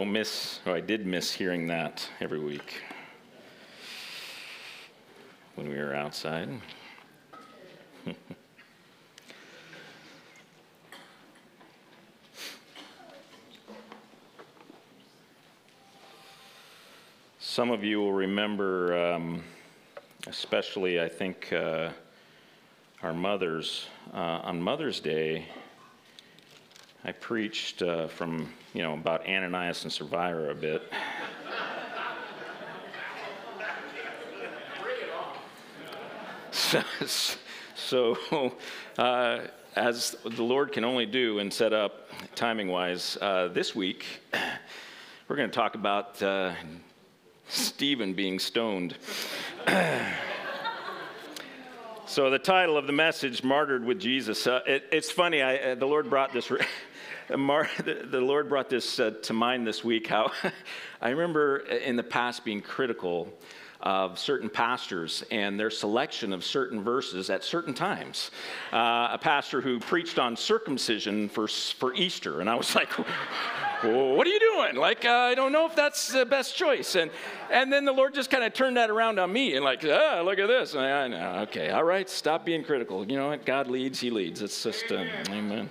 Don't miss, I did miss hearing that every week when we were outside. Some of you will remember, um, especially I think uh, our mothers, uh, on Mother's Day, I preached uh, from, you know, about Ananias and Sapphira a bit. so, so uh, as the Lord can only do and set up timing wise, uh, this week we're going to talk about uh, Stephen being stoned. so the title of the message, "Martyred with Jesus." Uh, it, it's funny. I, uh, the Lord brought this. Mar- the Lord brought this uh, to mind this week. How I remember in the past being critical of certain pastors and their selection of certain verses at certain times. Uh, a pastor who preached on circumcision for, for Easter, and I was like, what are you doing? Like, uh, I don't know if that's the best choice. And, and then the Lord just kind of turned that around on me and, like, ah, look at this. And I know, okay, all right, stop being critical. You know what? God leads, He leads. It's just, uh, amen.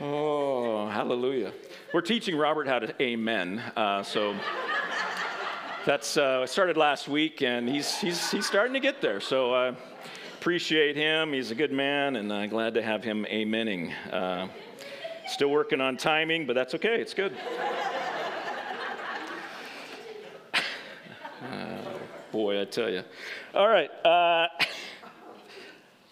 Oh, hallelujah. We're teaching Robert how to amen. Uh, so that's uh, started last week, and he's, he's, he's starting to get there. So I uh, appreciate him. He's a good man, and I'm glad to have him amening. Uh, still working on timing, but that's okay. It's good. oh, boy, I tell you. All right.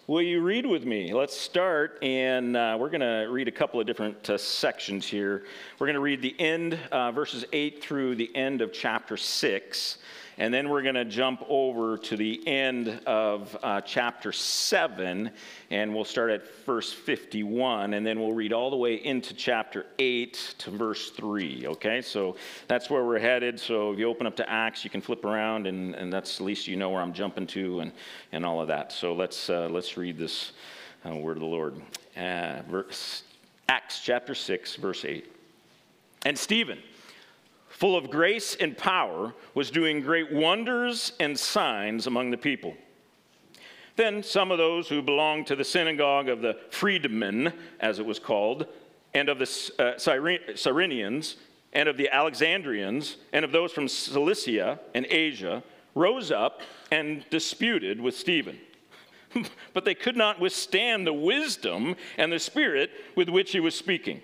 Will you read with me? Let's start, and uh, we're going to read a couple of different uh, sections here. We're going to read the end, uh, verses 8 through the end of chapter 6. And then we're going to jump over to the end of uh, chapter 7, and we'll start at verse 51, and then we'll read all the way into chapter 8 to verse 3. Okay, so that's where we're headed. So if you open up to Acts, you can flip around, and, and that's at least you know where I'm jumping to and, and all of that. So let's, uh, let's read this uh, word of the Lord. Uh, verse, Acts chapter 6, verse 8. And Stephen, full of grace and power, was doing great wonders and signs among the people. Then some of those who belonged to the synagogue of the freedmen, as it was called, and of the uh, Cyrenians, and of the Alexandrians, and of those from Cilicia and Asia, rose up and disputed with Stephen. but they could not withstand the wisdom and the spirit with which he was speaking.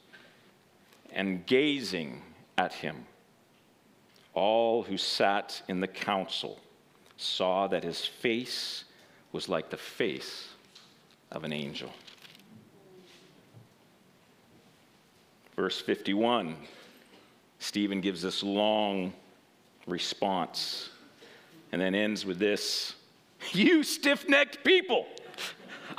and gazing at him. All who sat in the council saw that his face was like the face of an angel. Verse 51, Stephen gives this long response and then ends with this You stiff necked people!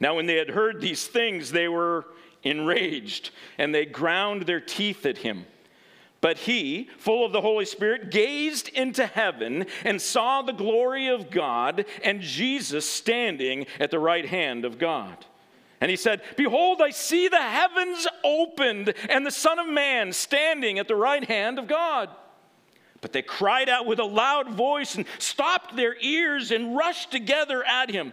Now, when they had heard these things, they were enraged and they ground their teeth at him. But he, full of the Holy Spirit, gazed into heaven and saw the glory of God and Jesus standing at the right hand of God. And he said, Behold, I see the heavens opened and the Son of Man standing at the right hand of God. But they cried out with a loud voice and stopped their ears and rushed together at him.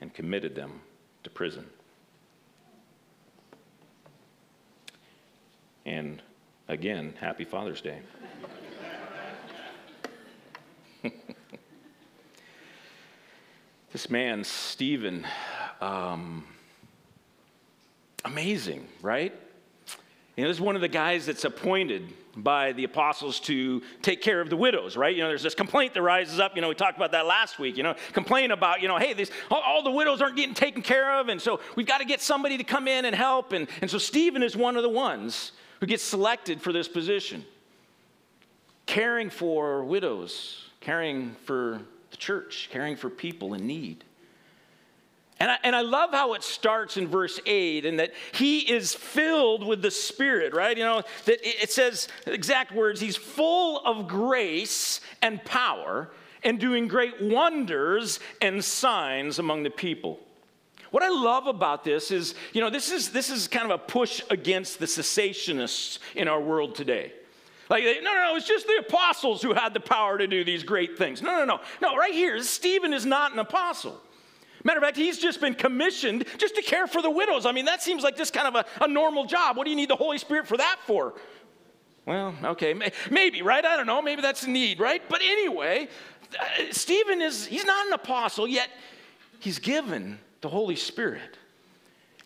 and committed them to prison. And again, happy Father's Day. this man, Stephen, um, amazing, right? You know, this is one of the guys that's appointed by the apostles to take care of the widows, right? You know, there's this complaint that rises up. You know, we talked about that last week. You know, complain about, you know, hey, these, all, all, the widows aren't getting taken care of, and so we've got to get somebody to come in and help. And, and so Stephen is one of the ones who gets selected for this position, caring for widows, caring for the church, caring for people in need. And I, and I love how it starts in verse 8 and that he is filled with the Spirit, right? You know, that it says, exact words, he's full of grace and power and doing great wonders and signs among the people. What I love about this is, you know, this is, this is kind of a push against the cessationists in our world today. Like, no, no, no, it's just the apostles who had the power to do these great things. No, no, no. No, right here, Stephen is not an apostle. Matter of fact, he's just been commissioned just to care for the widows. I mean, that seems like just kind of a, a normal job. What do you need the Holy Spirit for that for? Well, okay, maybe, right? I don't know. Maybe that's a need, right? But anyway, uh, Stephen is, he's not an apostle, yet he's given the Holy Spirit.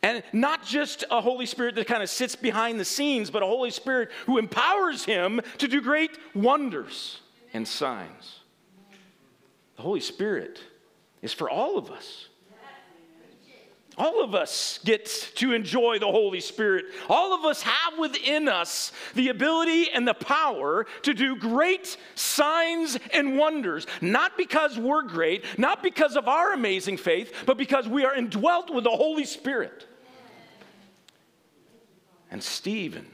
And not just a Holy Spirit that kind of sits behind the scenes, but a Holy Spirit who empowers him to do great wonders and signs. The Holy Spirit is for all of us. All of us get to enjoy the Holy Spirit. All of us have within us the ability and the power to do great signs and wonders, not because we're great, not because of our amazing faith, but because we are indwelt with the Holy Spirit. And Stephen,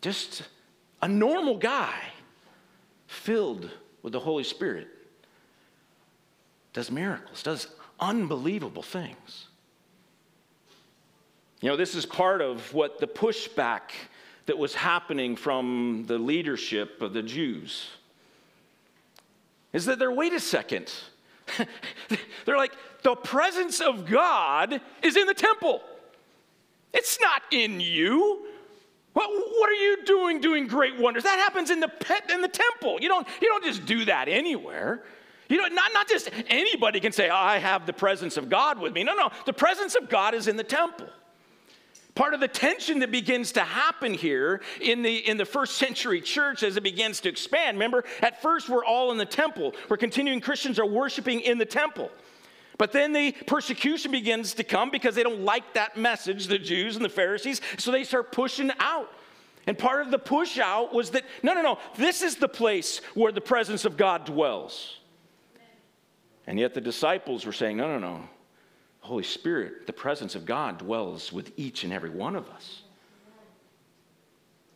just a normal guy, filled with the Holy Spirit, does miracles, does unbelievable things. You know, this is part of what the pushback that was happening from the leadership of the Jews is that they're, wait a second. they're like, the presence of God is in the temple. It's not in you. What, what are you doing doing great wonders? That happens in the, pet, in the temple. You don't, you don't just do that anywhere. You know, not, not just anybody can say, oh, I have the presence of God with me. No, no, the presence of God is in the temple. Part of the tension that begins to happen here in the, in the first century church as it begins to expand. Remember, at first we're all in the temple, where continuing Christians are worshiping in the temple. But then the persecution begins to come because they don't like that message, the Jews and the Pharisees, so they start pushing out. And part of the push out was that no, no, no, this is the place where the presence of God dwells. And yet the disciples were saying, no, no, no. Holy Spirit, the presence of God dwells with each and every one of us.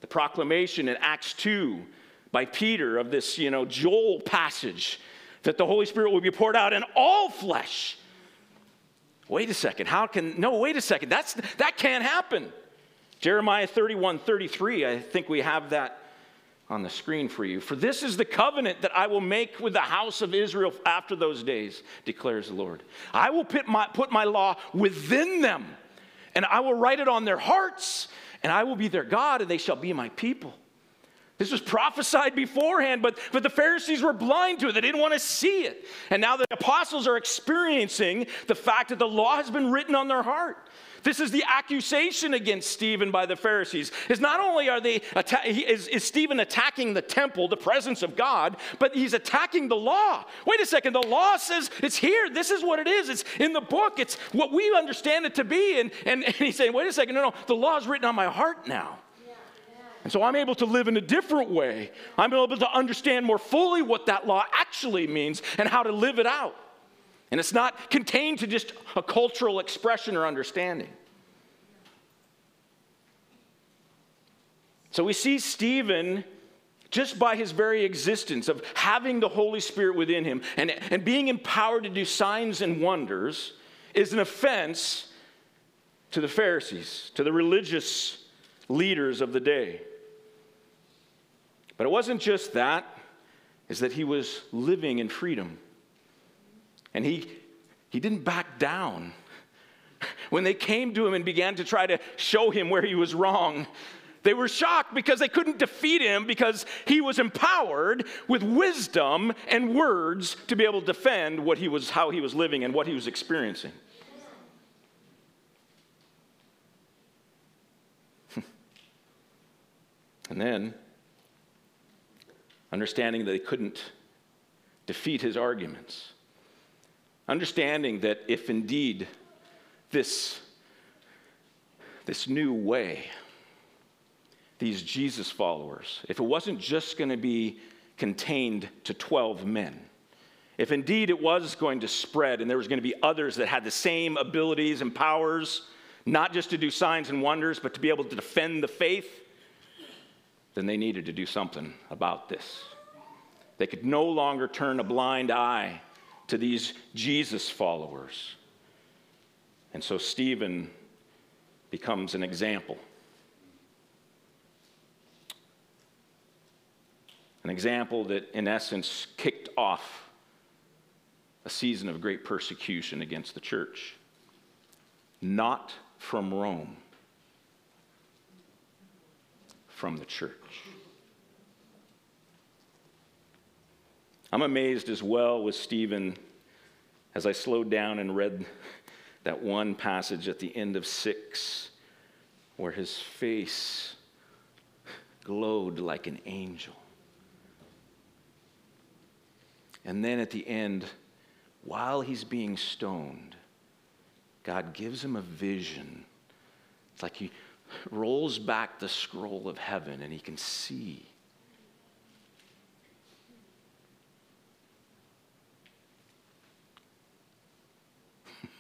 The proclamation in Acts 2 by Peter of this, you know, Joel passage that the Holy Spirit will be poured out in all flesh. Wait a second. How can, no, wait a second. That's, that can't happen. Jeremiah 31 33, I think we have that on the screen for you. For this is the covenant that I will make with the house of Israel after those days, declares the Lord. I will put my, put my law within them, and I will write it on their hearts, and I will be their God, and they shall be my people. This was prophesied beforehand, but, but the Pharisees were blind to it. They didn't want to see it. And now the apostles are experiencing the fact that the law has been written on their heart. This is the accusation against Stephen by the Pharisees. Is not only are they is, is Stephen attacking the temple, the presence of God, but he's attacking the law. Wait a second, the law says it's here. This is what it is. It's in the book. It's what we understand it to be. And, and, and he's saying, wait a second, no, no, the law is written on my heart now. And so I'm able to live in a different way. I'm able to understand more fully what that law actually means and how to live it out. And it's not contained to just a cultural expression or understanding. So we see Stephen just by his very existence of having the Holy Spirit within him and, and being empowered to do signs and wonders is an offense to the Pharisees, to the religious leaders of the day. But it wasn't just that, is that he was living in freedom. And he, he didn't back down. When they came to him and began to try to show him where he was wrong, they were shocked because they couldn't defeat him because he was empowered with wisdom and words to be able to defend what he was, how he was living and what he was experiencing. and then, understanding that they couldn't defeat his arguments, Understanding that if indeed this, this new way, these Jesus followers, if it wasn't just going to be contained to 12 men, if indeed it was going to spread and there was going to be others that had the same abilities and powers, not just to do signs and wonders, but to be able to defend the faith, then they needed to do something about this. They could no longer turn a blind eye to these Jesus followers. And so Stephen becomes an example. An example that, in essence, kicked off a season of great persecution against the church. Not from Rome, from the church. I'm amazed as well with Stephen as I slowed down and read that one passage at the end of six where his face glowed like an angel. And then at the end, while he's being stoned, God gives him a vision. It's like he rolls back the scroll of heaven and he can see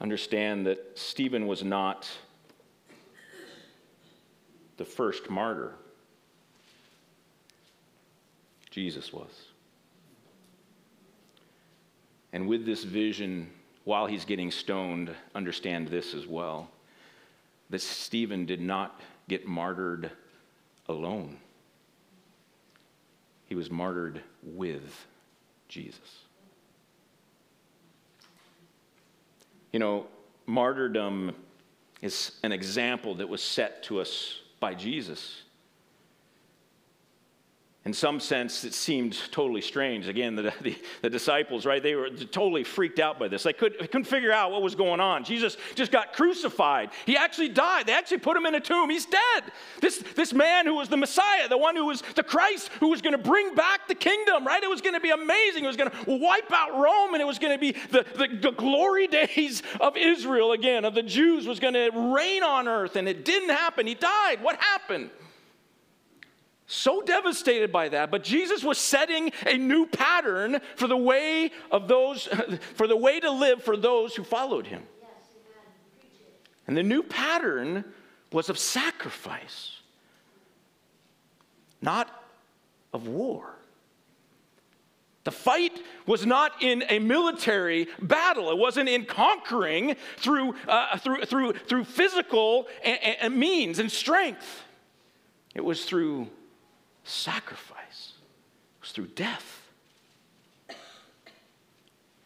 Understand that Stephen was not the first martyr, Jesus was. And with this vision, while he's getting stoned, understand this as well that Stephen did not get martyred alone, he was martyred with Jesus. You know, martyrdom is an example that was set to us by Jesus. In some sense, it seemed totally strange. Again, the, the, the, disciples, right, they were totally freaked out by this. They, could, couldn't figure out what was going on. Jesus just got crucified. He actually died. They actually put him in a tomb. He's dead. This, this man who was the Messiah, the one who was the Christ, who was going to bring back the kingdom, right? It was going to be amazing. It was going to wipe out Rome, and it was going to be the, the, the glory days of Israel again, of the Jews, was going to reign on earth, and it didn't happen. He died. What happened? So devastated by that but jesus was setting a new pattern for the way of those for the way to live for those who followed him and the new pattern was of sacrifice not of war the fight was not in a military battle. It wasn't in conquering through, uh, through, through, through physical means and strength. It was through sacrifice, it was through death.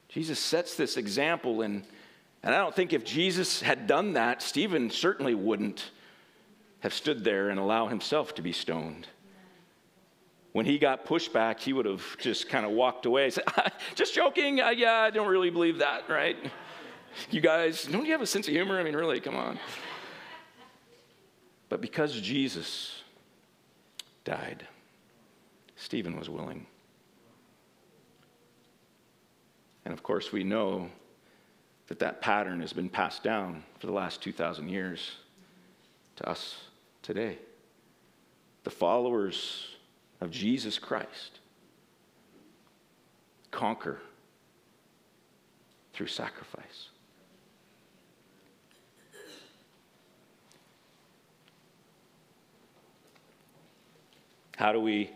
Jesus sets this example, and, and I don't think if Jesus had done that, Stephen certainly wouldn't have stood there and allow himself to be stoned. When he got pushback, he would have just kind of walked away. Said, ah, just joking. Yeah, I don't really believe that, right? You guys, don't you have a sense of humor? I mean, really, come on. But because Jesus died, Stephen was willing. And of course, we know that that pattern has been passed down for the last 2,000 years to us today. The followers of Jesus Christ conquer through sacrifice. How do we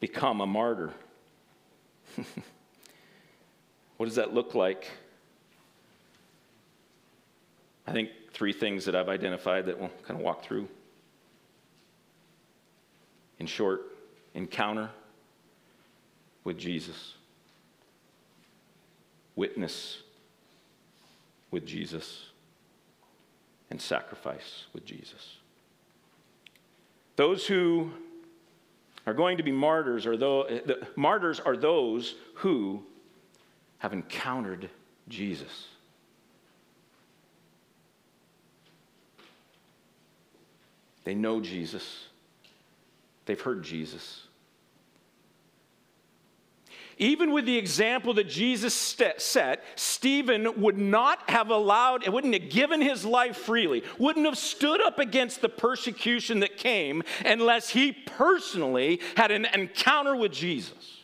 become a martyr? what does that look like? I think three things that I've identified that we'll kind of walk through. In short, encounter with Jesus, witness with Jesus, and sacrifice with Jesus. Those who are going to be martyrs are those, the martyrs are those who have encountered Jesus. They know Jesus. They've heard Jesus. Even with the example that Jesus set, Stephen would not have allowed, it wouldn't have given his life freely, wouldn't have stood up against the persecution that came unless he personally had an encounter with Jesus.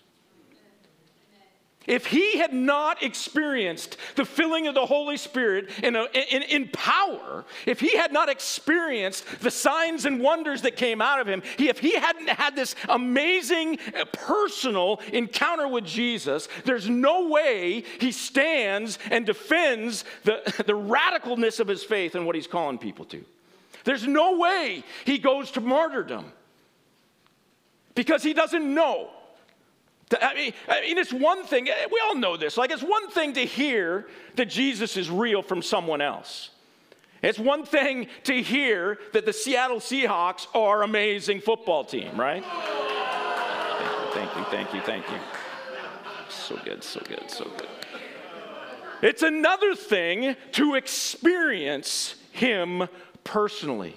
If he had not experienced the filling of the Holy Spirit in, a, in, in, power, if he had not experienced the signs and wonders that came out of him, he, if he hadn't had this amazing uh, personal encounter with Jesus, there's no way he stands and defends the, the radicalness of his faith and what he's calling people to. There's no way he goes to martyrdom because he doesn't know I mean, I mean, it's one thing, we all know this. Like, it's one thing to hear that Jesus is real from someone else. It's one thing to hear that the Seattle Seahawks are amazing football team, right? Thank you, thank you, thank you, thank you. So good, so good, so good. It's another thing to experience Him personally.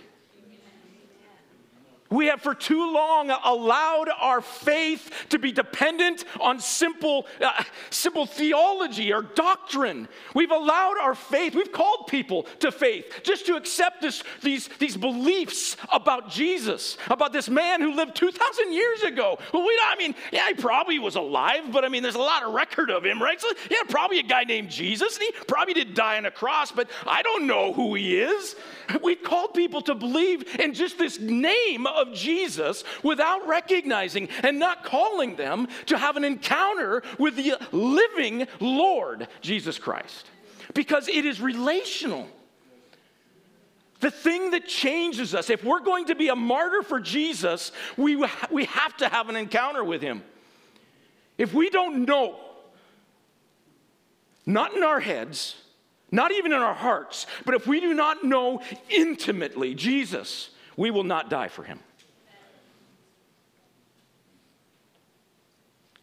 We have for too long allowed our faith to be dependent on simple, uh, simple theology or doctrine. We've allowed our faith, we've called people to faith just to accept this, these, these beliefs about Jesus, about this man who lived 2,000 years ago. Well, we, I mean, yeah, he probably was alive, but I mean, there's a lot of record of him, right? So, yeah, probably a guy named Jesus, and he probably did die on a cross, but I don't know who he is. We've called people to believe in just this name of Jesus without recognizing and not calling them to have an encounter with the living Lord Jesus Christ. Because it is relational. The thing that changes us, if we're going to be a martyr for Jesus, we, we have to have an encounter with him. If we don't know, not in our heads, not even in our hearts, but if we do not know intimately Jesus, we will not die for him.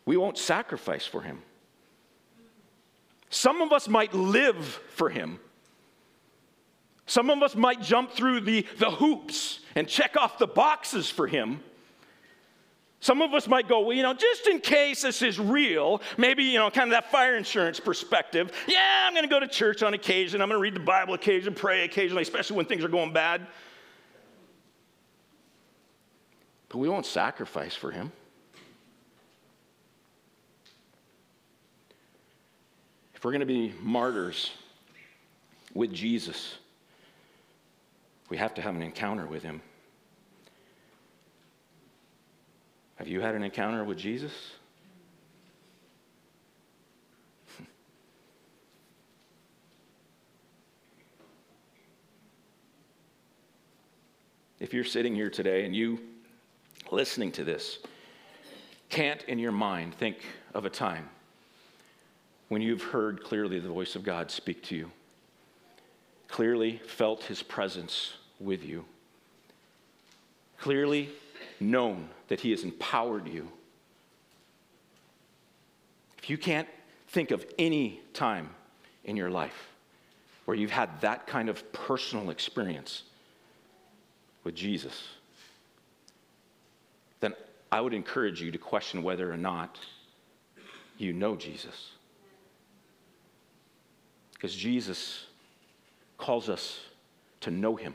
We won't sacrifice for him. Some of us might live for him. Some of us might jump through the, the hoops and check off the boxes for him. Some of us might go, well, you know, just in case this is real, maybe, you know, kind of that fire insurance perspective. Yeah, I'm going to go to church on occasion. I'm going to read the Bible occasionally, pray occasionally, especially when things are going bad. But we won't sacrifice for him. If we're going to be martyrs with Jesus, we have to have an encounter with him. Have you had an encounter with Jesus? if you're sitting here today and you listening to this can't in your mind think of a time when you've heard clearly the voice of God speak to you, clearly felt his presence with you, clearly known that He has empowered you. If you can't think of any time in your life where you've had that kind of personal experience with Jesus, then I would encourage you to question whether or not you know Jesus. Because Jesus calls us to know him.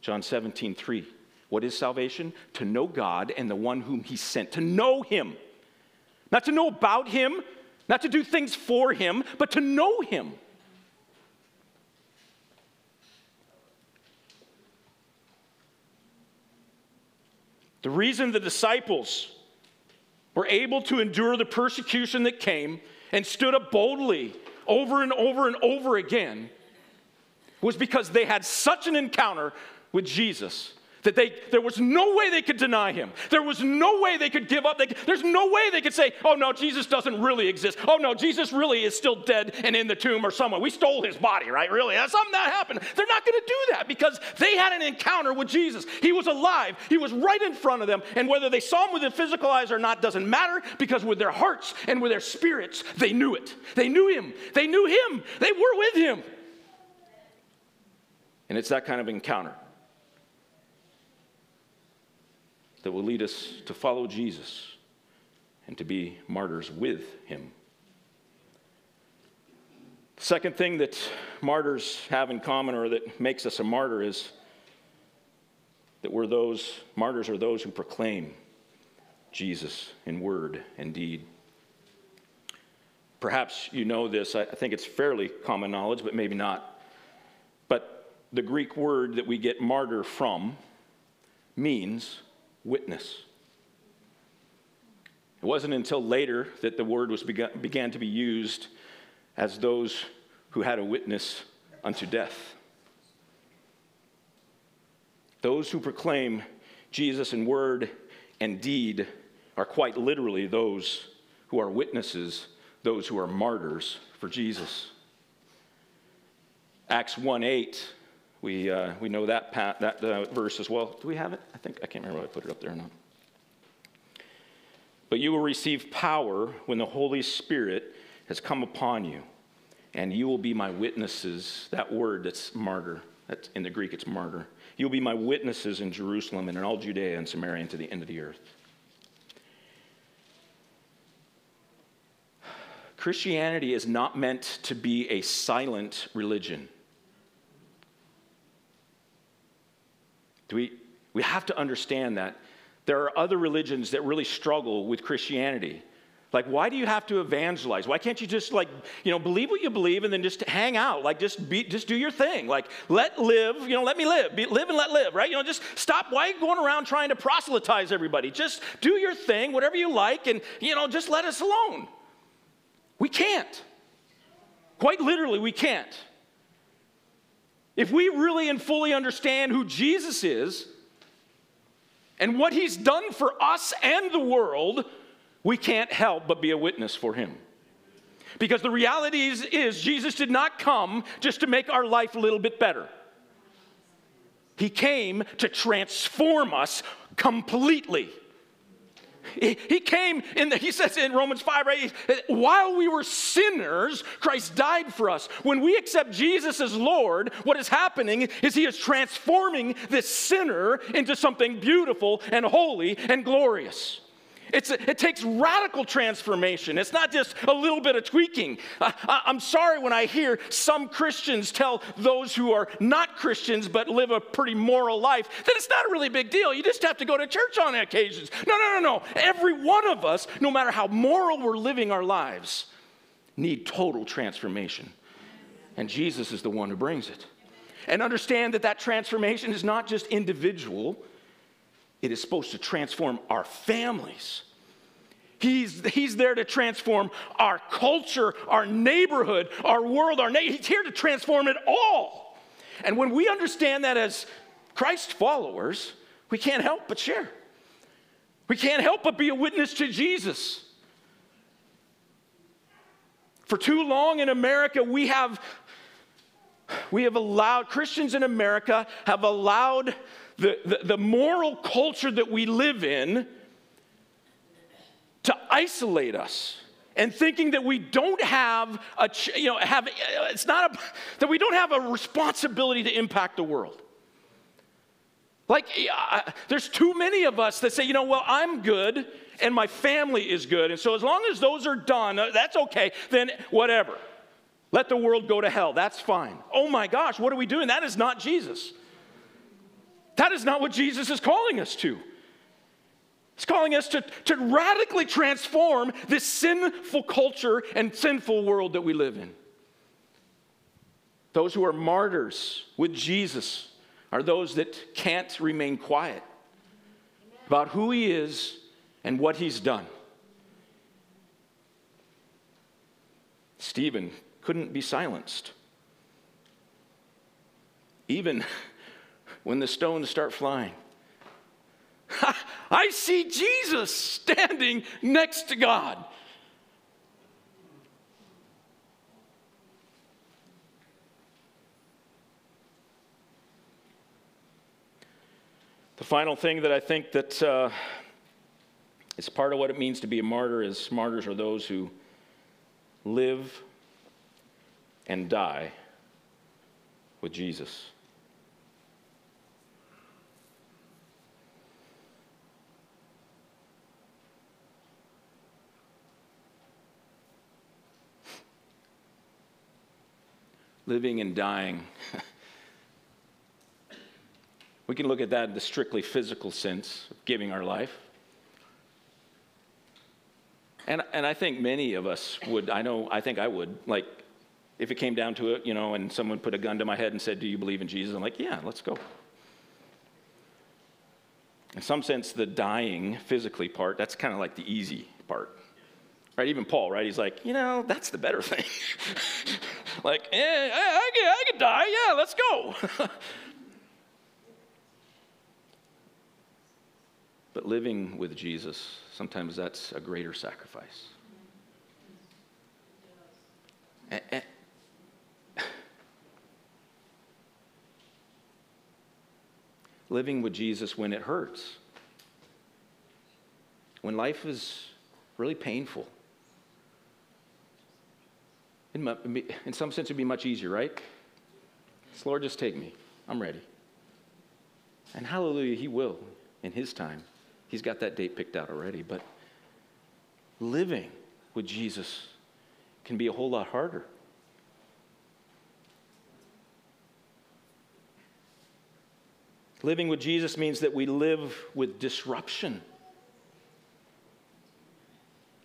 John 17, 3. What is salvation? To know God and the one whom he sent, to know him. Not to know about him, not to do things for him, but to know him. The reason the disciples were able to endure the persecution that came and stood up boldly over and over and over again was because they had such an encounter with Jesus that they, there was no way they could deny him. There was no way they could give up. They, there's no way they could say, oh no, Jesus doesn't really exist. Oh no, Jesus really is still dead and in the tomb or somewhere. We stole his body, right? Really? That's something that happened. They're not going to do that because they had an encounter with Jesus. He was alive, he was right in front of them. And whether they saw him with their physical eyes or not doesn't matter because with their hearts and with their spirits, they knew it. They knew him. They knew him. They were with him. And it's that kind of encounter that will lead us to follow Jesus and to be martyrs with him. The second thing that martyrs have in common or that makes us a martyr is that we're those, martyrs are those who proclaim Jesus in word and deed. Perhaps you know this, I think it's fairly common knowledge, but maybe not. But the Greek word that we get martyr from means witness. It wasn't until later that the word was begun, began to be used as those who had a witness unto death. Those who proclaim Jesus in word and deed are quite literally those who are witnesses, those who are martyrs for Jesus. Acts 1 8 we, uh, we know that, pat, that uh, verse as well. Do we have it? I think, I can't remember if I put it up there or not. But you will receive power when the Holy Spirit has come upon you, and you will be my witnesses. That word that's martyr, that's in the Greek, it's martyr. You'll be my witnesses in Jerusalem and in all Judea and Samaria and to the end of the earth. Christianity is not meant to be a silent religion. Do we, we have to understand that there are other religions that really struggle with Christianity. Like, why do you have to evangelize? Why can't you just like, you know, believe what you believe and then just hang out? Like, just be, just do your thing. Like, let live, you know, let me live. Be, live and let live, right? You know, just stop. Why are you going around trying to proselytize everybody? Just do your thing, whatever you like, and, you know, just let us alone. We can't. Quite literally, we can't. If we really and fully understand who Jesus is and what he's done for us and the world, we can't help but be a witness for him. Because the reality is, is, Jesus did not come just to make our life a little bit better. He came to transform us completely. He came in the, he says in Romans 5, right? While we were sinners, Christ died for us. When we accept Jesus as Lord, what is happening is he is transforming this sinner into something beautiful and holy and glorious. It's a, it takes radical transformation. It's not just a little bit of tweaking. I, am sorry when I hear some Christians tell those who are not Christians but live a pretty moral life that it's not a really big deal. You just have to go to church on occasions. No, no, no, no. Every one of us, no matter how moral we're living our lives, need total transformation. And Jesus is the one who brings it. And understand that that transformation is not just individual it is supposed to transform our families. He's, he's there to transform our culture, our neighborhood, our world, our na- He's here to transform it all. And when we understand that as Christ followers, we can't help but share. We can't help but be a witness to Jesus. For too long in America, we have, we have allowed, Christians in America have allowed the, the, the moral culture that we live in to isolate us and thinking that we don't have a you know have it's not a, that we don't have a responsibility to impact the world. Like there's too many of us that say you know well i'm good and my family is good. And so as long as those are done uh, that's okay then whatever. Let the world go to hell. That's fine. Oh my gosh what are we doing? That is not jesus that is not what jesus is calling us to He's calling us to, to radically transform this sinful culture and sinful world that we live in. Those who are martyrs with Jesus are those that can't remain quiet about who he is and what he's done. Stephen couldn't be silenced. Even when the stones start flying, I see Jesus standing next to God. The final thing that I think that uh, is part of what it means to be a martyr is martyrs are those who live and die with Jesus. Living and dying. we can look at that in the strictly physical sense of giving our life. And, and I think many of us would, I know, I think I would, like, if it came down to it, you know, and someone put a gun to my head and said, Do you believe in Jesus? I'm like, Yeah, let's go. In some sense, the dying physically part, that's kind of like the easy part. Right? Even Paul, right? He's like, you know, that's the better thing. like, eh, I, I, can, I can die. Yeah, let's go. but living with Jesus, sometimes that's a greater sacrifice. Eh, eh. living with Jesus when it hurts, when life is really painful in, in some sense, it'd be much easier, right? So Lord, just take me. I'm ready. And hallelujah, He will in His time. He's got that date picked out already. But living with Jesus can be a whole lot harder. Living with Jesus means that we live with disruption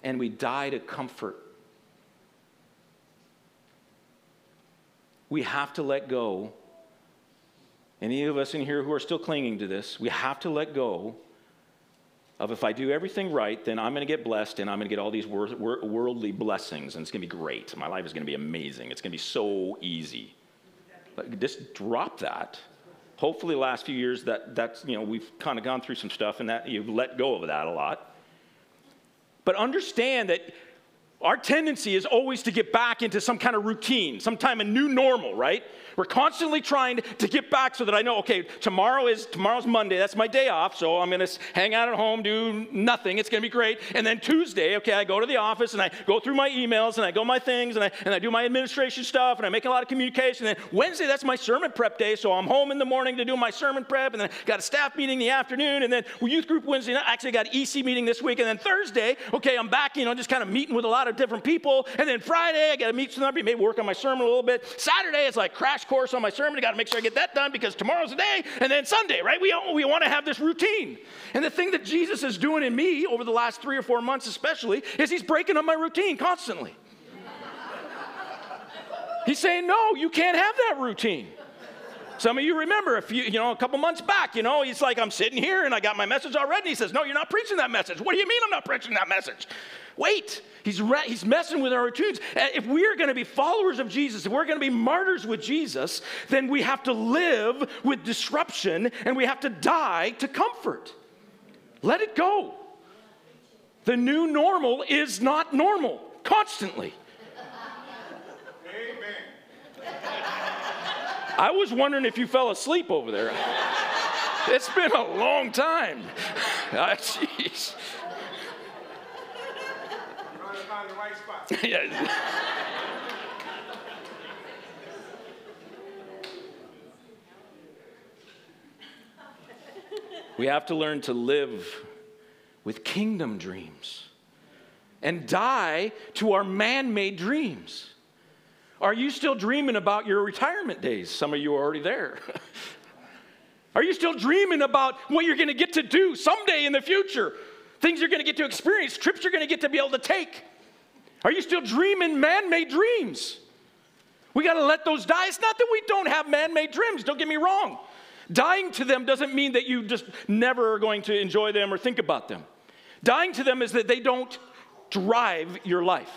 and we die to comfort we have to let go. Any of us in here who are still clinging to this, we have to let go of if I do everything right, then I'm going to get blessed and I'm going to get all these worldly blessings and it's going to be great. My life is going to be amazing. It's going to be so easy. Just drop that. Hopefully, the last few years that that's you know we've kind of gone through some stuff and that you've let go of that a lot. But understand that our tendency is always to get back into some kind of routine, sometime a new normal, right? We're constantly trying to get back so that I know, okay, tomorrow is tomorrow's Monday. That's my day off, so I'm to hang out at home, do nothing. It's to be great. And then Tuesday, okay, I go to the office and I go through my emails and I go my things and I and I do my administration stuff and I make a lot of communication. And then Wednesday, that's my sermon prep day, so I'm home in the morning to do my sermon prep, and then I got a staff meeting in the afternoon, and then youth group Wednesday. Night. Actually, got an EC meeting this week, and then Thursday, okay, I'm back, you know, just kind of meeting with a lot of different people, and then Friday, I got to meet somebody, maybe work on my sermon a little bit. Saturday, it's like crash course on my sermon. I got to make sure I get that done because tomorrow's the day. And then Sunday, right? We, we want to have this routine. And the thing that Jesus is doing in me over the last three or four months, especially, is he's breaking up my routine constantly. he's saying, no, you can't have that routine. Some of you remember a few, you know, a couple months back, you know, he's like, I'm sitting here and I got my message already. And he says, No, you're not preaching that message. What do you mean I'm not preaching that message? Wait, he's, re- he's messing with our routines. If we are going to be followers of Jesus, if we're going to be martyrs with Jesus, then we have to live with disruption and we have to die to comfort. Let it go. The new normal is not normal constantly. Amen. I was wondering if you fell asleep over there. it's been a long time. Ah, jeez. Yeah. We have to learn to live with kingdom dreams and die to our man made dreams. Are you still dreaming about your retirement days? Some of you are already there. are you still dreaming about what you're going to get to do someday in the future? Things you're going to get to experience, trips you're going to get to be able to take. Are you still dreaming man made dreams? We got to let those die. It's not that we don't have man made dreams, don't get me wrong. Dying to them doesn't mean that you just never are going to enjoy them or think about them. Dying to them is that they don't drive your life.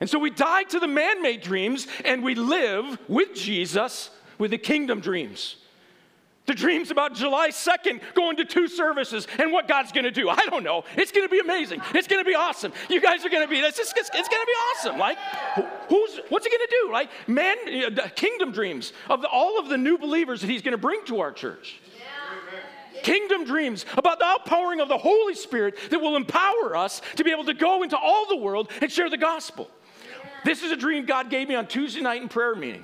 And so we die to the man made dreams and we live with Jesus with the kingdom dreams. The dreams about July 2nd going to two services and what God's gonna do. I don't know. It's gonna be amazing. It's gonna be awesome. You guys are gonna be, it's, it's, it's gonna be awesome. Like, who's, what's he gonna do? Like, man, kingdom dreams of the, all of the new believers that he's gonna bring to our church. Kingdom dreams about the outpouring of the Holy Spirit that will empower us to be able to go into all the world and share the gospel. This is a dream God gave me on Tuesday night in prayer meeting.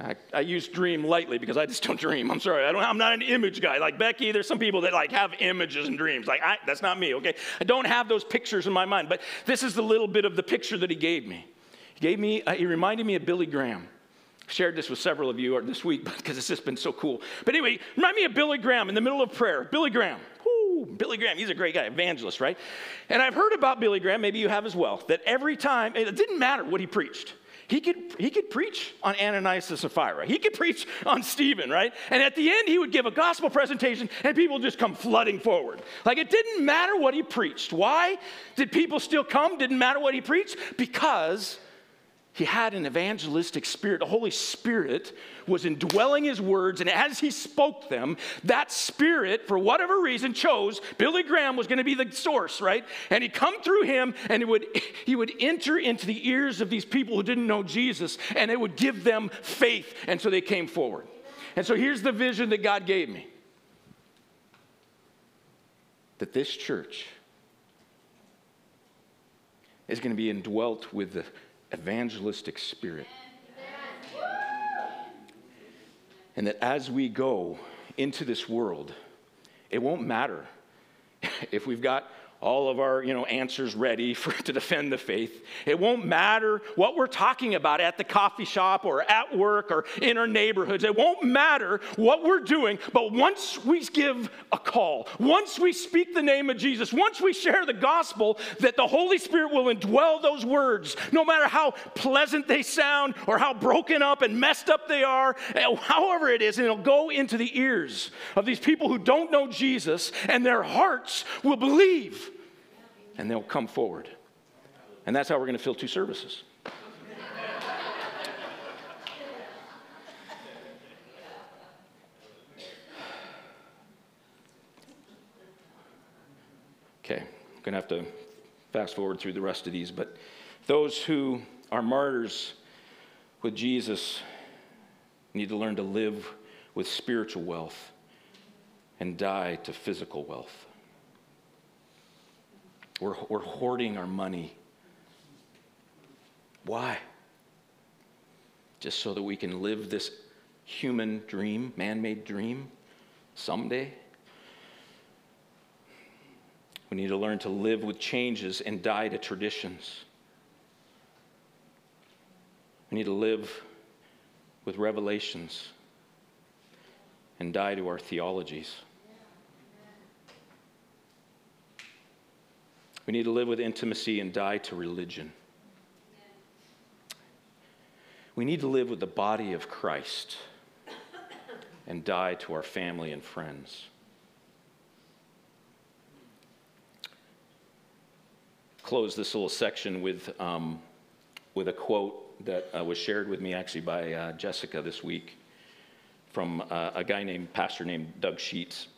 I, I, use dream lightly because I just don't dream. I'm sorry. I don't, I'm not an image guy. Like Becky, there's some people that like have images and dreams. Like, I, that's not me, okay? I don't have those pictures in my mind, but this is the little bit of the picture that he gave me. He gave me, uh, he reminded me of Billy Graham. shared this with several of you this week because it's just been so cool. But anyway, remind me of Billy Graham in the middle of prayer. Billy Graham. Woo, Billy Graham, he's a great guy, evangelist, right? And I've heard about Billy Graham, maybe you have as well, that every time, it didn't matter what he preached. He could, he could preach on Ananias and Sapphira. He could preach on Stephen, right? And at the end, he would give a gospel presentation and people just come flooding forward. Like it didn't matter what he preached. Why did people still come? Didn't matter what he preached? Because he had an evangelistic spirit. The Holy Spirit was indwelling his words, and as he spoke them, that spirit, for whatever reason, chose Billy Graham was going to be the source, right? And he'd come through him, and he would, he would enter into the ears of these people who didn't know Jesus, and it would give them faith, and so they came forward. And so here's the vision that God gave me that this church is going to be indwelt with the evangelistic spirit. And that as we go into this world, it won't matter if we've got all of our you know, answers ready for, to defend the faith. It won't matter what we're talking about at the coffee shop or at work or in our neighborhoods. It won't matter what we're doing, but once we give a call, once we speak the name of Jesus, once we share the gospel, that the Holy Spirit will indwell those words, no matter how pleasant they sound or how broken up and messed up they are, eh, however it is, and it'll go into the ears of these people who don't know Jesus, and their hearts will believe and they'll come forward. And that's how we're going to fill two services. Okay, I'm going to have to fast forward through the rest of these, but those who are martyrs with Jesus need to learn to live with spiritual wealth and die to physical wealth. We're, we're hoarding our money. Why? Just so that we can live this human dream, man made dream someday? We need to learn to live with changes and die to traditions. We need to live with revelations and die to our theologies. We need to live with intimacy and die to religion. We need to live with the body of Christ and die to our family and friends. Close this little section with, um, with a quote that uh, was shared with me actually by uh, Jessica this week from uh, a guy named, pastor named Dutch Sheets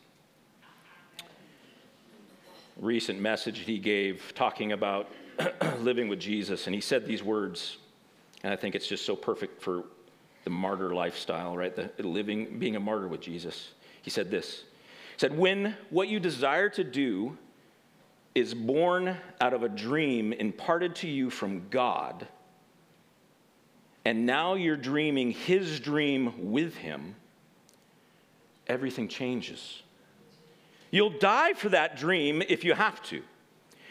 recent message he gave talking about living with Jesus, and he said these words, and I think it's just so perfect for the martyr lifestyle, right? The living, being a martyr with Jesus. He said this. He said, When what you desire to do is born out of a dream imparted to you from God, and now you're dreaming his dream with him, everything changes. You'll die for that dream if you have to.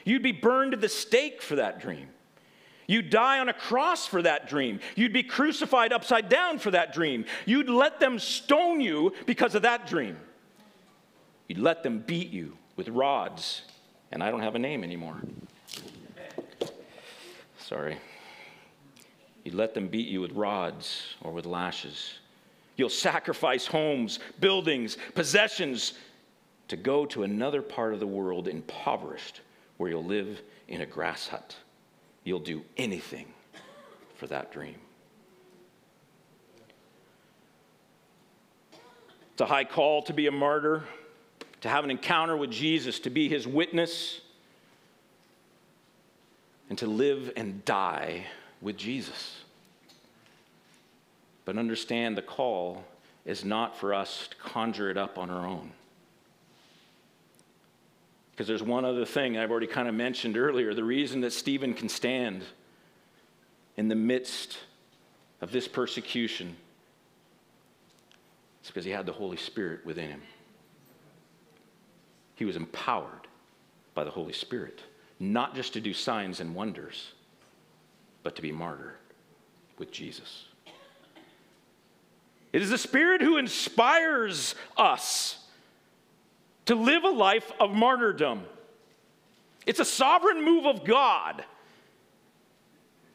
You'd be burned at the stake for that dream. You'd die on a cross for that dream. You'd be crucified upside down for that dream. You'd let them stone you because of that dream. You'd let them beat you with rods. And I don't have a name anymore. Sorry. You'd let them beat you with rods or with lashes. You'll sacrifice homes, buildings, possessions to go to another part of the world impoverished where you'll live in a grass hut. You'll do anything for that dream. It's a high call to be a martyr, to have an encounter with Jesus, to be his witness, and to live and die with Jesus. But understand the call is not for us to conjure it up on our own. Because there's one other thing I've already kind of mentioned earlier. The reason that Stephen can stand in the midst of this persecution is because he had the Holy Spirit within him. He was empowered by the Holy Spirit, not just to do signs and wonders, but to be martyred with Jesus. It is the Spirit who inspires us to live a life of martyrdom. It's a sovereign move of God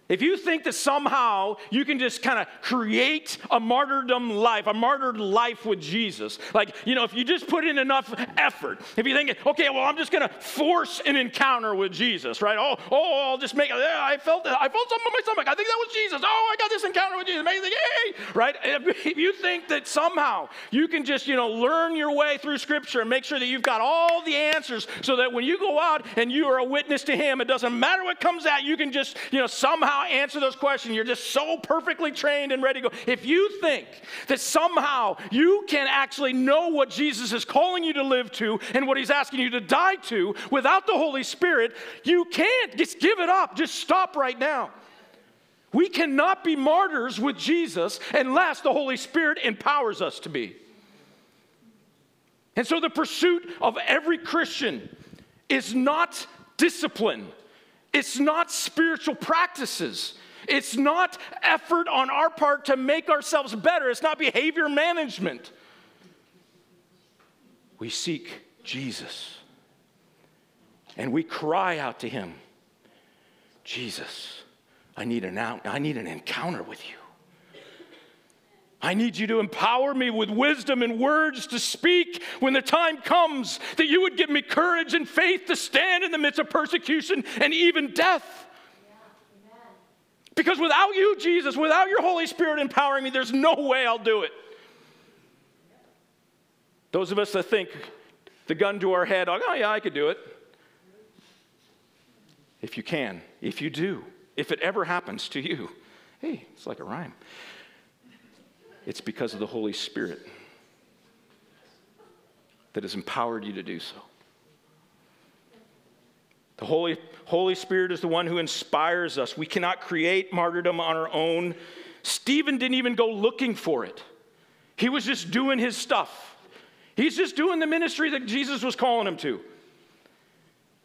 if you think that somehow you can just kind of create a martyrdom life, a martyred life with Jesus, like, you know, if you just put in enough effort, if you think, okay, well, I'm just going to force an encounter with Jesus, right? Oh, oh, I'll just make, yeah, I felt, I felt something in my stomach. I think that was Jesus. Oh, I got this encounter with Jesus. Amazing, yay, right? If, you think that somehow you can just, you know, learn your way through Scripture and make sure that you've got all the answers so that when you go out and you are a witness to Him, it doesn't matter what comes at, you can just, you know, somehow somehow answer those questions. You're just so perfectly trained and ready to go. If you think that somehow you can actually know what Jesus is calling you to live to and what he's asking you to die to without the Holy Spirit, you can't. Just give it up. Just stop right now. We cannot be martyrs with Jesus unless the Holy Spirit empowers us to be. And so the pursuit of every Christian is not discipline. It's not spiritual practices. It's not effort on our part to make ourselves better. It's not behavior management. We seek Jesus and we cry out to him Jesus, I need an, out, I need an encounter with you. I need you to empower me with wisdom and words to speak when the time comes, that you would give me courage and faith to stand in the midst of persecution and even death. Because without you, Jesus, without your Holy Spirit empowering me, there's no way I'll do it. Those of us that think the gun to our head, oh, yeah, I could do it. If you can, if you do, if it ever happens to you, hey, it's like a rhyme. It's because of the Holy Spirit that has empowered you to do so. The Holy, Holy Spirit is the one who inspires us. We cannot create martyrdom on our own. Stephen didn't even go looking for it, he was just doing his stuff. He's just doing the ministry that Jesus was calling him to.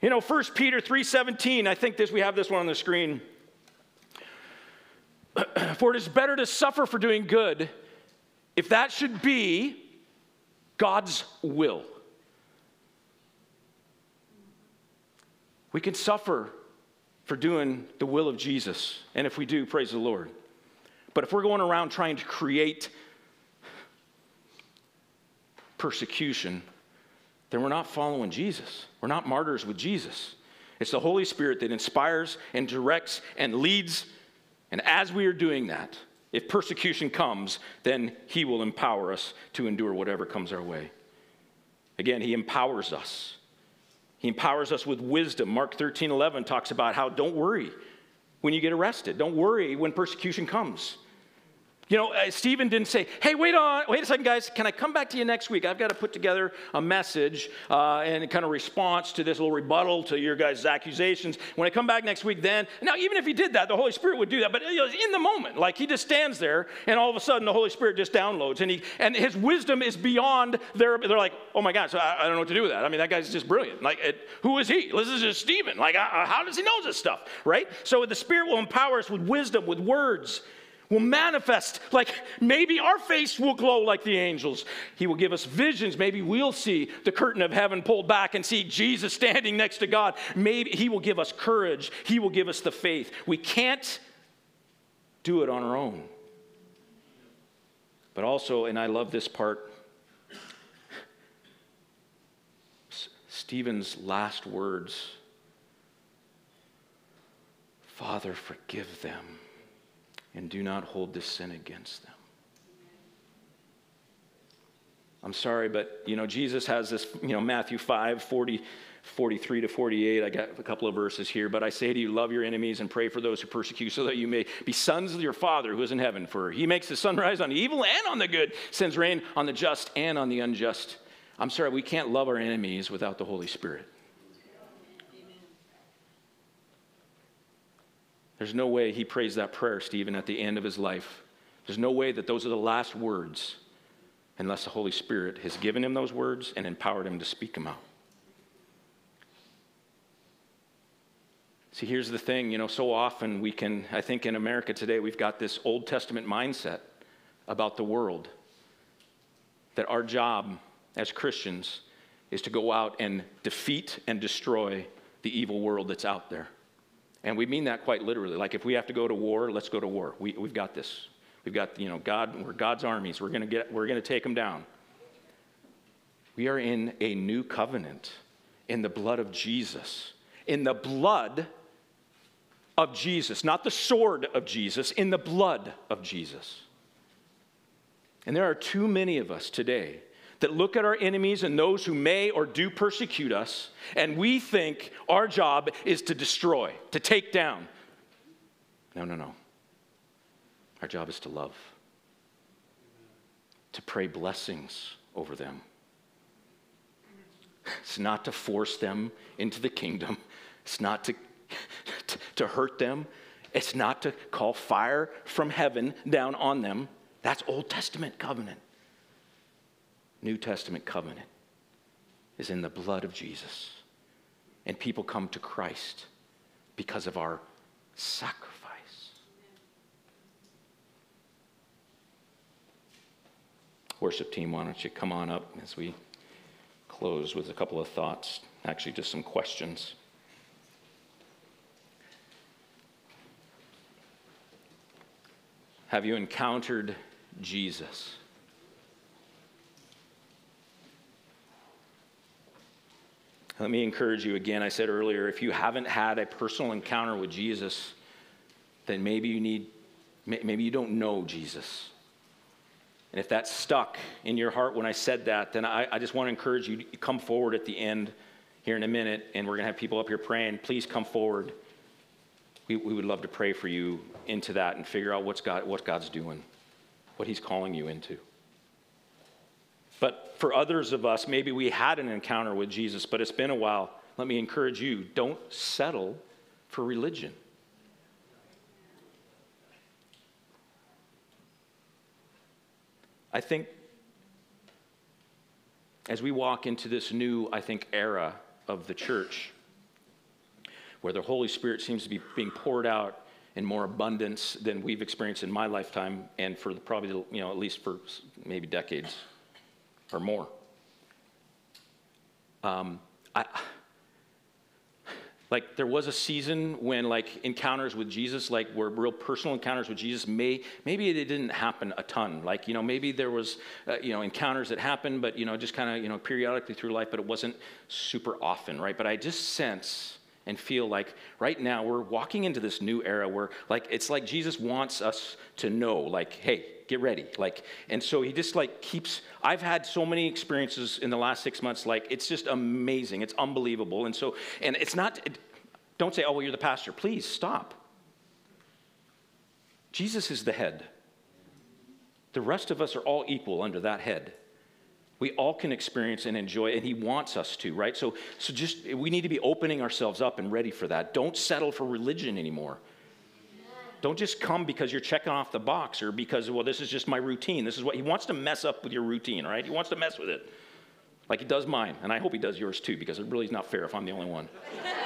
You know, 1 Peter 3:17, I think this we have this one on the screen. for it is better to suffer for doing good if that should be God's will. We can suffer for doing the will of Jesus. And if we do, praise the Lord. But if we're going around trying to create persecution, then we're not following Jesus. We're not martyrs with Jesus. It's the Holy Spirit that inspires and directs and leads. And as we are doing that, if persecution comes, then He will empower us to endure whatever comes our way. Again, He empowers us. He empowers us with wisdom. Mark 13 11 talks about how don't worry when you get arrested, don't worry when persecution comes. You know, uh, Stephen didn't say, hey, wait on, wait a second, guys, can I come back to you next week? I've got to put together a message uh, and kind of response to this little rebuttal to your guys' accusations. When I come back next week, then, now, even if he did that, the Holy Spirit would do that, but in the moment, like he just stands there and all of a sudden the Holy Spirit just downloads and, he, and his wisdom is beyond their, they're like, oh my God, so I, I don't know what to do with that. I mean, that guy's just brilliant. Like, it, who is he? This is just Stephen. Like, uh, how does he know this stuff, right? So the Spirit will empower us with wisdom, with words will manifest like maybe our face will glow like the angels. He will give us visions. Maybe we'll see the curtain of heaven pulled back and see Jesus standing next to God. Maybe He will give us courage. He will give us the faith. We can't do it on our own. But also, and I love this part, Stephen's last words Father, forgive them and do not hold this sin against them. I'm sorry, but you know, Jesus has this, you know, Matthew 5, 40, 43 to 48. I got a couple of verses here, but I say to you, love your enemies and pray for those who persecute you, so that you may be sons of your Father who is in heaven. For he makes the sun rise on the evil and on the good, sends rain on the just and on the unjust. I'm sorry, we can't love our enemies without the Holy Spirit. There's no way he prays that prayer, Stephen, at the end of his life. There's no way that those are the last words unless the Holy Spirit has given him those words and empowered him to speak them out. See, here's the thing you know, so often we can, I think in America today, we've got this Old Testament mindset about the world that our job as Christians is to go out and defeat and destroy the evil world that's out there. And we mean that quite literally. Like if we have to go to war, let's go to war. We, we've got this. We've got, you know, God, we're God's armies. We're going to get, we're going to take them down. We are in a new covenant in the blood of Jesus. In the blood of Jesus, not the sword of Jesus, in the blood of Jesus. And there are too many of us today that look at our enemies and those who may or do persecute us, and we think our job is to destroy, to take down. No, no, no. Our job is to love, to pray blessings over them. It's not to force them into the kingdom, it's not to, to, hurt them, it's not to call fire from heaven down on them. That's Old Testament covenant. New Testament covenant is in the blood of Jesus. And people come to Christ because of our sacrifice. Worship team, why don't you come on up as we close with a couple of thoughts, actually, just some questions. Have you encountered Jesus? Let me encourage you again. I said earlier if you haven't had a personal encounter with Jesus, then maybe you need, maybe you don't know Jesus. And if that stuck in your heart when I said that, then I, I just want to encourage you to come forward at the end here in a minute, and we're going to have people up here praying. Please come forward. We, we would love to pray for you into that and figure out what's God, what God's doing, what He's calling you into. But for others of us, maybe we had an encounter with Jesus, but it's been a while. Let me encourage you don't settle for religion. I think as we walk into this new, I think, era of the church, where the Holy Spirit seems to be being poured out in more abundance than we've experienced in my lifetime, and for probably, you know, at least for maybe decades or more. Um, I, like there was a season when like encounters with jesus like were real personal encounters with jesus. May maybe it didn't happen a ton. Like you know maybe there was uh, you know encounters that happened but you know just kind of you know periodically through life but it wasn't super often right? But i just sense and feel like right now we're walking into this new era where like it's like jesus wants us to know like hey get ready. Like, and so he just like keeps, I've had so many experiences in the last six months, like it's just amazing. It's unbelievable. And so, and it's not, don't say, oh, well, you're the pastor. Please stop. Jesus is the head. The rest of us are all equal under that head. We all can experience and enjoy, and He wants us to, right? So, so just we need to be opening ourselves up and ready for that. Don't settle for religion anymore. Don't just come because you're checking off the box or because, well, this is just my routine. This is what He wants to mess up with your routine, right? He wants to mess with it like He does mine. And I hope He does yours too because it really is not fair if I'm the only one. Amen.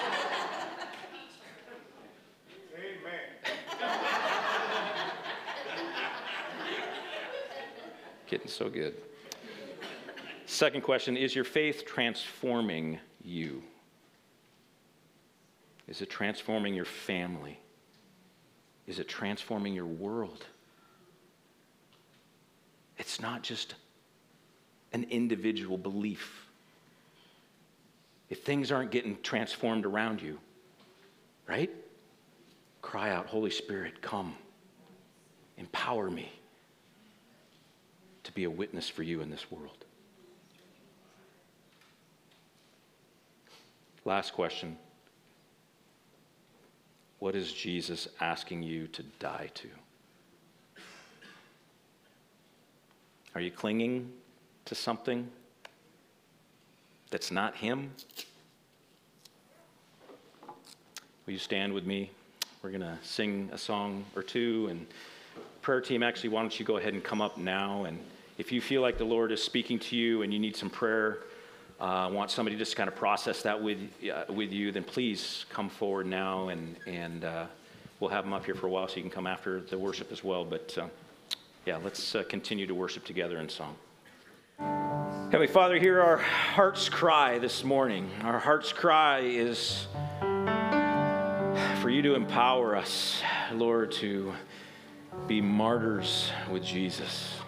Getting so good. Second question Is your faith transforming you? Is it transforming your family? Is it transforming your world? It's not just an individual belief. If things aren't getting transformed around you, right? Cry out, Holy Spirit, come, empower me to be a witness for you in this world. Last question What is Jesus asking you to die to? Are you clinging to something that's not Him? Will you stand with me? We're going to sing a song or two. And prayer team, actually, why don't you go ahead and come up now? And if you feel like the Lord is speaking to you and you need some prayer, uh, want somebody just to kind of process that with, uh, with you, then please come forward now and, and uh, we'll have them up here for a while so you can come after the worship as well. But uh, yeah, let's uh, continue to worship together in song. Heavenly Father, hear our heart's cry this morning. Our heart's cry is for you to empower us, Lord, to be martyrs with Jesus.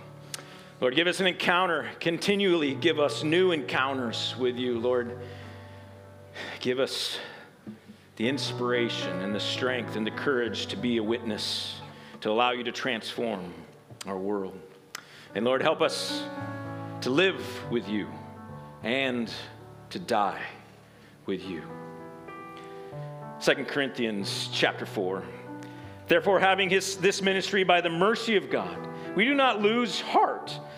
Lord, give us an encounter. Continually give us new encounters with you, Lord. Give us the inspiration and the strength and the courage to be a witness, to allow you to transform our world. And Lord, help us to live with you and to die with you. 2 Corinthians chapter 4. Therefore, having his, this ministry by the mercy of God, we do not lose heart,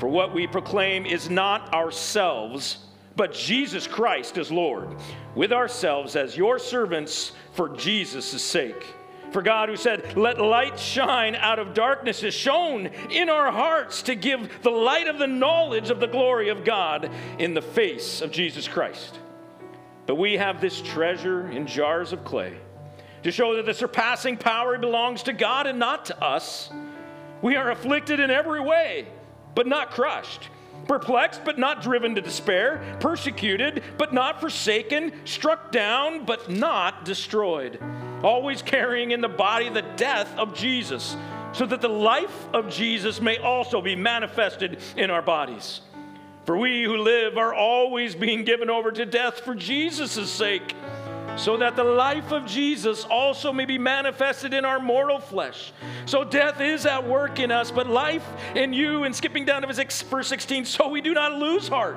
For what we proclaim is not ourselves, but Jesus Christ as Lord, with ourselves as your servants for Jesus' sake. For God, who said, Let light shine out of darkness, is shone in our hearts to give the light of the knowledge of the glory of God in the face of Jesus Christ. But we have this treasure in jars of clay to show that the surpassing power belongs to God and not to us. We are afflicted in every way, but not crushed, perplexed, but not driven to despair, persecuted, but not forsaken, struck down, but not destroyed, always carrying in the body the death of Jesus, so that the life of Jesus may also be manifested in our bodies. For we who live are always being given over to death for Jesus' sake, so that the life of Jesus also may be manifested in our mortal flesh. So death is at work in us, but life in you, and skipping down to verse 16, so we do not lose heart.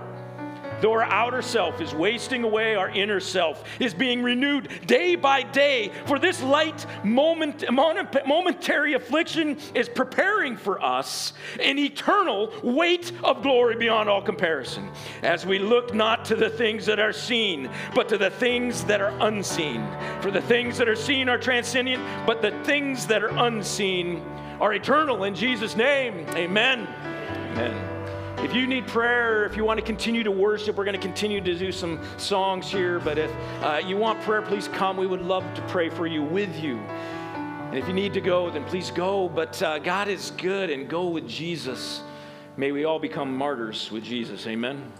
Though our outer self is wasting away, our inner self is being renewed day by day. For this light moment, momentary affliction is preparing for us an eternal weight of glory beyond all comparison. As we look not to the things that are seen, but to the things that are unseen. For the things that are seen are transcendent, but the things that are unseen are eternal. In Jesus' name, amen. Amen. If you need prayer, if you want to continue to worship, we're going to continue to do some songs here. But if uh, you want prayer, please come. We would love to pray for you with you. And if you need to go, then please go. But uh, God is good and go with Jesus. May we all become martyrs with Jesus. Amen.